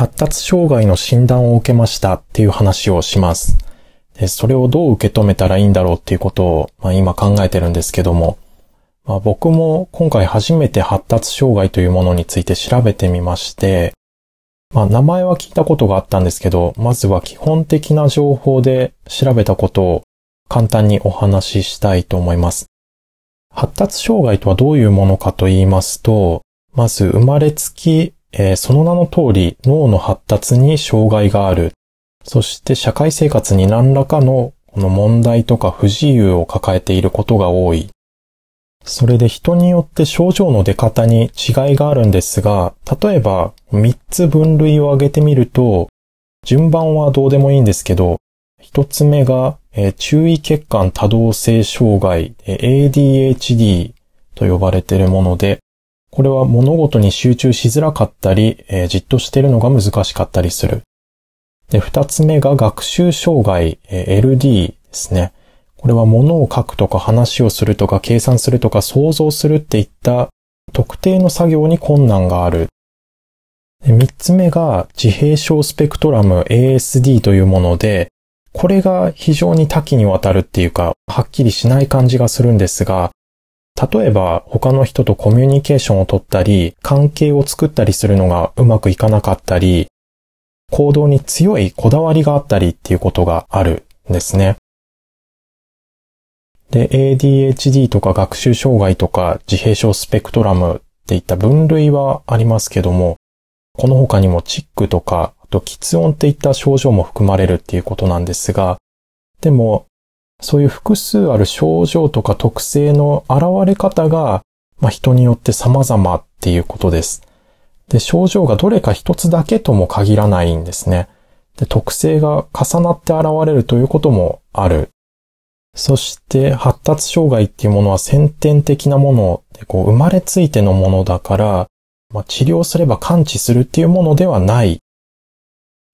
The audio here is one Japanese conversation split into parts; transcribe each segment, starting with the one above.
発達障害の診断を受けましたっていう話をします。でそれをどう受け止めたらいいんだろうっていうことを、まあ、今考えてるんですけども、まあ、僕も今回初めて発達障害というものについて調べてみまして、まあ、名前は聞いたことがあったんですけど、まずは基本的な情報で調べたことを簡単にお話ししたいと思います。発達障害とはどういうものかと言いますと、まず生まれつき、えー、その名の通り脳の発達に障害がある。そして社会生活に何らかのこの問題とか不自由を抱えていることが多い。それで人によって症状の出方に違いがあるんですが、例えば3つ分類を挙げてみると、順番はどうでもいいんですけど、1つ目が、えー、注意欠陥多動性障害、ADHD と呼ばれているもので、これは物事に集中しづらかったり、えー、じっとしているのが難しかったりする。で、二つ目が学習障害、えー、LD ですね。これは物を書くとか話をするとか計算するとか想像するっていった特定の作業に困難がある。三つ目が自閉症スペクトラム ASD というもので、これが非常に多岐にわたるっていうか、はっきりしない感じがするんですが、例えば他の人とコミュニケーションをとったり、関係を作ったりするのがうまくいかなかったり、行動に強いこだわりがあったりっていうことがあるんですね。で、ADHD とか学習障害とか自閉症スペクトラムっていった分類はありますけども、この他にもチックとか、あと喫音っていった症状も含まれるっていうことなんですが、でも、そういう複数ある症状とか特性の現れ方が、まあ、人によって様々っていうことです。で、症状がどれか一つだけとも限らないんですね。で、特性が重なって現れるということもあるそして発達障害っていうものは先天的なもので、こう生まれついてのものだから、まあ、治療すれば完治するっていうものではない。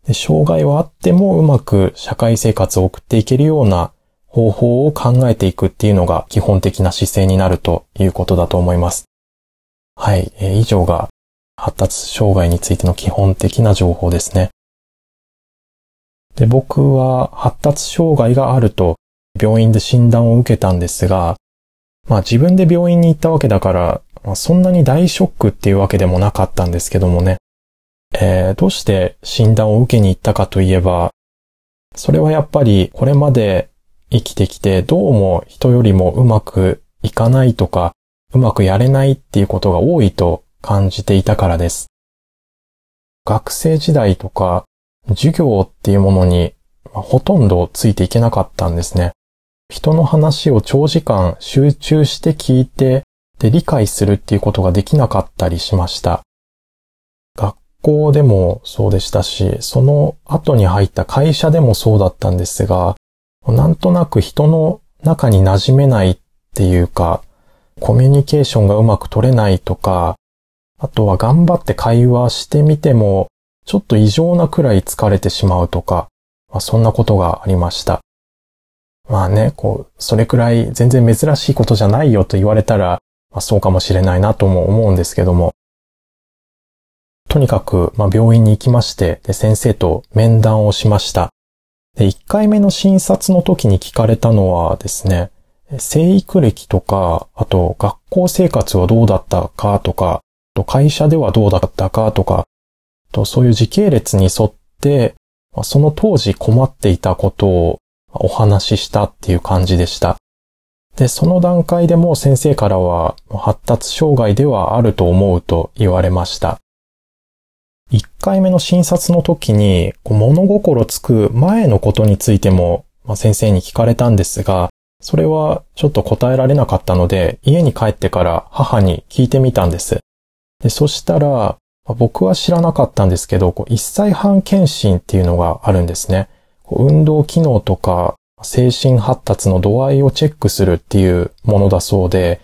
で障害はあってもうまく社会生活を送っていけるような方法を考えていくっていうのが基本的な姿勢になるということだと思います。はい、えー、以上が発達障害についての基本的な情報ですね。で、僕は発達障害があると病院で診断を受けたんですが、まあ自分で病院に行ったわけだから、まあ、そんなに大ショックっていうわけでもなかったんですけどもね。えー、どうして診断を受けに行ったかといえば、それはやっぱりこれまで生きてきてどうも人よりもうまくいかないとか、うまくやれないっていうことが多いと感じていたからです。学生時代とか授業っていうものにほとんどついていけなかったんですね。人の話を長時間集中して聞いて、で理解するっていうことができなかったりしました。学校でもそうでしたし、その後に入った会社でもそうだったんですが、なんとなく人の中に馴染めないっていうか、コミュニケーションがうまく取れないとか、あとは頑張って会話してみても、ちょっと異常なくらい疲れてしまうとか、まあ、そんなことがありました。まあね、こう、それくらい全然珍しいことじゃないよと言われたら、まあ、そうかもしれないなとも思うんですけども。とにかく、まあ、病院に行きまして、で、先生と面談をしました。で、1回目の診察の時に聞かれたのはですね、生育歴とか、あと学校生活はどうだったかとか、と会社ではどうだったかとか、とそういう時系列に沿って、その当時困っていたことをお話ししたっていう感じでした。で、その段階でも先生からは発達障害ではあると思うと言われました。1回目の診察の時に物心つく前のことについても先生に聞かれたんですが、それはちょっと答えられなかったので、家に帰ってから母に聞いてみたんです。でそしたら、僕は知らなかったんですけど、1歳半検診っていうのがあるんですね。運動機能とか精神発達の度合いをチェックするっていうものだそうで、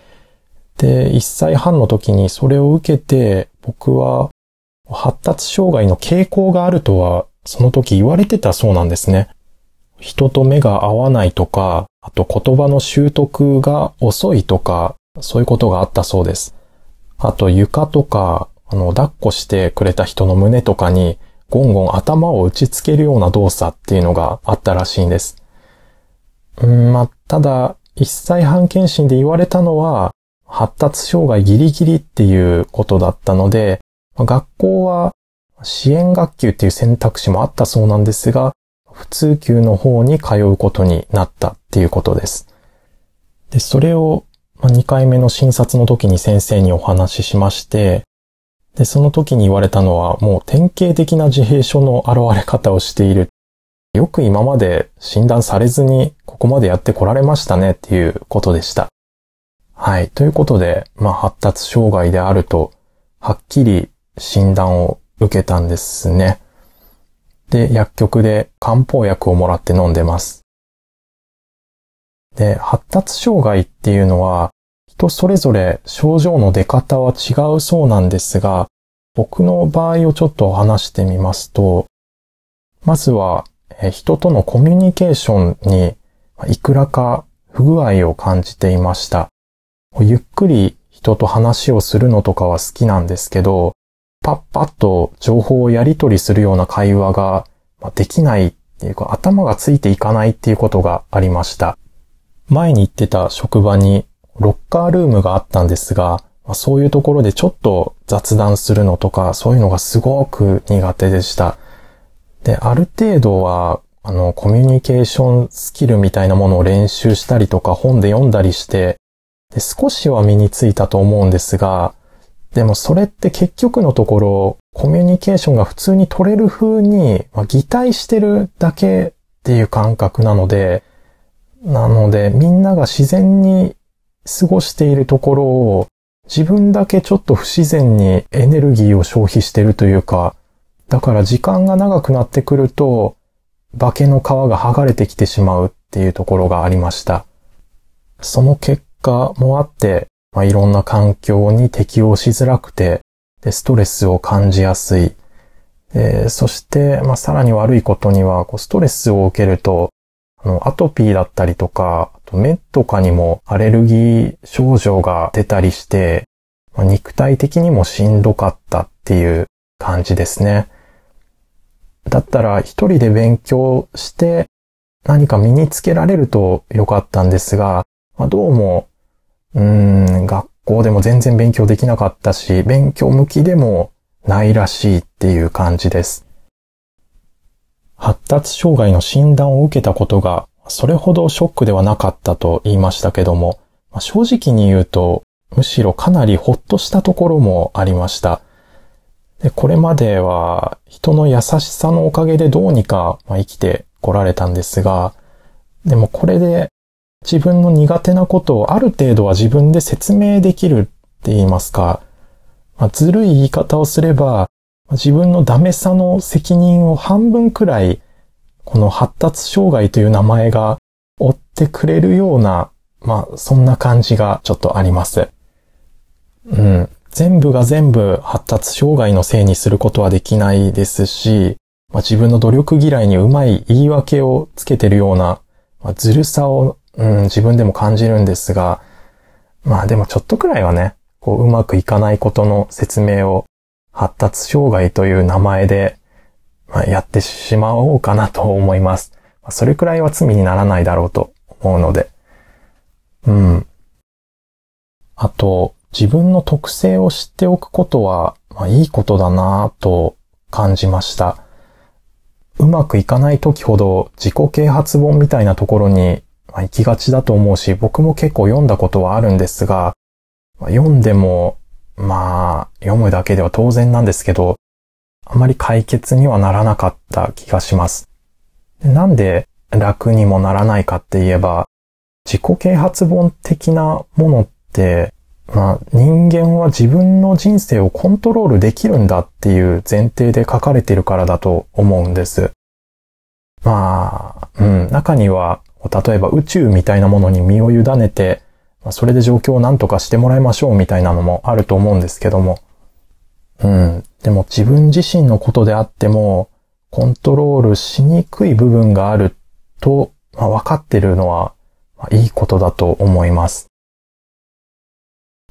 で、1歳半の時にそれを受けて、僕は発達障害の傾向があるとは、その時言われてたそうなんですね。人と目が合わないとか、あと言葉の習得が遅いとか、そういうことがあったそうです。あと床とか、あの、抱っこしてくれた人の胸とかにゴンゴン頭を打ちつけるような動作っていうのがあったらしいんです。うん、まあ、ただ、一歳半検診で言われたのは、発達障害ギリギリっていうことだったので、学校は支援学級っていう選択肢もあったそうなんですが、普通級の方に通うことになったっていうことです。で、それを2回目の診察の時に先生にお話ししまして、で、その時に言われたのはもう典型的な自閉症の現れ方をしている。よく今まで診断されずにここまでやってこられましたねっていうことでした。はい。ということで、まあ発達障害であると、はっきり診断を受けたんですね。で、薬局で漢方薬をもらって飲んでます。で、発達障害っていうのは、人それぞれ症状の出方は違うそうなんですが、僕の場合をちょっと話してみますと、まずは、人とのコミュニケーションにいくらか不具合を感じていました。ゆっくり人と話をするのとかは好きなんですけど、パッパッと情報をやり取りするような会話ができないっていうか頭がついていかないっていうことがありました。前に行ってた職場にロッカールームがあったんですが、そういうところでちょっと雑談するのとか、そういうのがすごく苦手でした。で、ある程度は、あの、コミュニケーションスキルみたいなものを練習したりとか本で読んだりして、で少しは身についたと思うんですが、でもそれって結局のところ、コミュニケーションが普通に取れる風に、まあ、擬態してるだけっていう感覚なので、なのでみんなが自然に過ごしているところを自分だけちょっと不自然にエネルギーを消費してるというか、だから時間が長くなってくると、化けの皮が剥がれてきてしまうっていうところがありました。その結果もあって、まあ、いろんな環境に適応しづらくて、で、ストレスを感じやすい。でそして、まあ、さらに悪いことには、こうストレスを受けると、あの、アトピーだったりとか、あと目とかにもアレルギー症状が出たりして、まあ、肉体的にもしんどかったっていう感じですね。だったら一人で勉強して何か身につけられるとよかったんですが、まあ、どうもうん、学校でも全然勉強できなかったし、勉強向きでもないらしいっていう感じです。発達障害の診断を受けたことが、それほどショックではなかったと言いましたけども、正直に言うと、むしろかなりほっとしたところもありました。でこれまでは人の優しさのおかげでどうにか生きてこられたんですが、でもこれで自分の苦手なことをある程度は自分で説明できるって言いますか、まあ、ずるい言い方をすれば、自分のダメさの責任を半分くらい、この発達障害という名前が追ってくれるような、まあ、そんな感じがちょっとあります。うん。全部が全部発達障害のせいにすることはできないですし、まあ、自分の努力嫌いにうまい言い訳をつけてるような、まあ、ずるさをうん、自分でも感じるんですが、まあでもちょっとくらいはね、こううまくいかないことの説明を発達障害という名前で、まあ、やってしまおうかなと思います。それくらいは罪にならないだろうと思うので。うん。あと、自分の特性を知っておくことは、まあ、いいことだなぁと感じました。うまくいかない時ほど自己啓発本みたいなところに、まあ行きがちだと思うし、僕も結構読んだことはあるんですが、まあ、読んでも、まあ、読むだけでは当然なんですけど、あまり解決にはならなかった気がします。なんで楽にもならないかって言えば、自己啓発本的なものって、まあ、人間は自分の人生をコントロールできるんだっていう前提で書かれてるからだと思うんです。まあ、うん、中には例えば宇宙みたいなものに身を委ねて、それで状況を何とかしてもらいましょうみたいなのもあると思うんですけども。うん。でも自分自身のことであっても、コントロールしにくい部分があると、まあ、分かってるのは、まあ、いいことだと思います。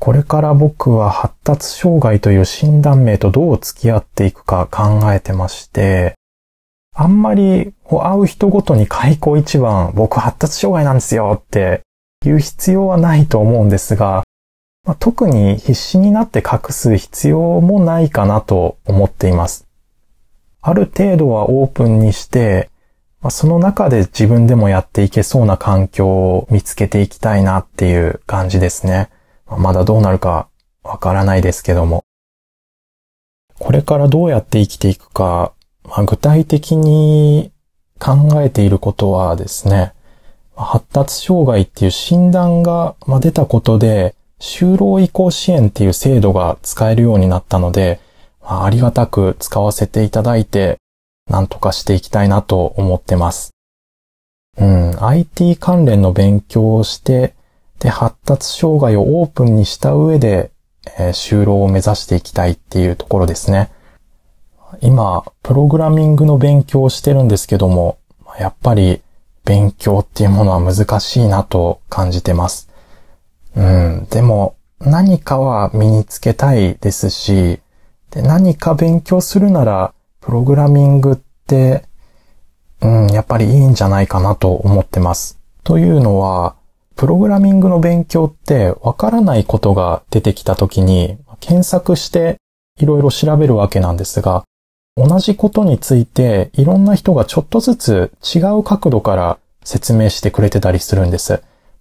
これから僕は発達障害という診断名とどう付き合っていくか考えてまして、あんまり会う人ごとに開口一番僕発達障害なんですよって言う必要はないと思うんですが、まあ、特に必死になって隠す必要もないかなと思っています。ある程度はオープンにして、まあ、その中で自分でもやっていけそうな環境を見つけていきたいなっていう感じですね。まだどうなるかわからないですけども。これからどうやって生きていくか、まあ、具体的に考えていることはですね、発達障害っていう診断が出たことで、就労移行支援っていう制度が使えるようになったので、ありがたく使わせていただいて、なんとかしていきたいなと思ってます。うん、IT 関連の勉強をして、で、発達障害をオープンにした上で、えー、就労を目指していきたいっていうところですね。今、プログラミングの勉強をしてるんですけども、やっぱり勉強っていうものは難しいなと感じてます。うん、でも何かは身につけたいですし、で何か勉強するなら、プログラミングって、うん、やっぱりいいんじゃないかなと思ってます。というのは、プログラミングの勉強ってわからないことが出てきた時に検索していろいろ調べるわけなんですが、同じことについていろんな人がちょっとずつ違う角度から説明してくれてたりするんです。だ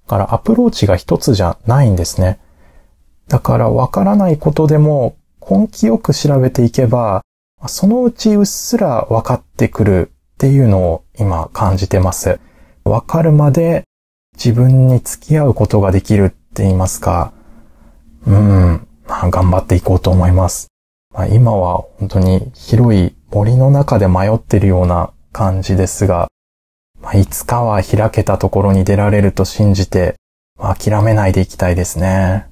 からアプローチが一つじゃないんですね。だからわからないことでも根気よく調べていけば、そのうちうっすら分かってくるっていうのを今感じてます。わかるまで自分に付き合うことができるって言いますか、うん、まあ、頑張っていこうと思います。まあ、今は本当に広い森の中で迷ってるような感じですが、まあ、いつかは開けたところに出られると信じて、まあ、諦めないでいきたいですね。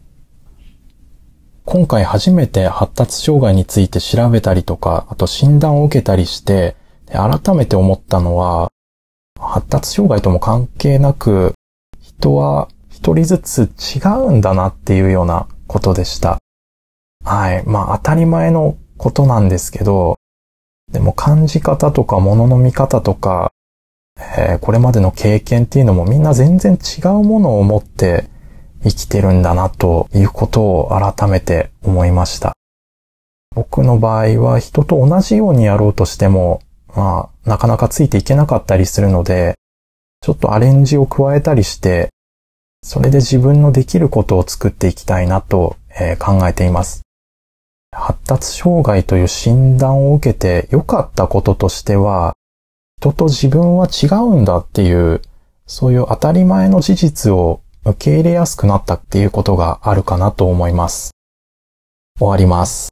今回初めて発達障害について調べたりとか、あと診断を受けたりして、改めて思ったのは、発達障害とも関係なく、人は一人ずつ違うんだなっていうようなことでした。はい。まあ当たり前のことなんですけど、でも感じ方とか物の見方とか、えー、これまでの経験っていうのもみんな全然違うものを持って生きてるんだなということを改めて思いました。僕の場合は人と同じようにやろうとしても、まあ、なかなかついていけなかったりするので、ちょっとアレンジを加えたりして、それで自分のできることを作っていきたいなと、えー、考えています。発達障害という診断を受けて良かったこととしては、人と自分は違うんだっていう、そういう当たり前の事実を受け入れやすくなったっていうことがあるかなと思います。終わります。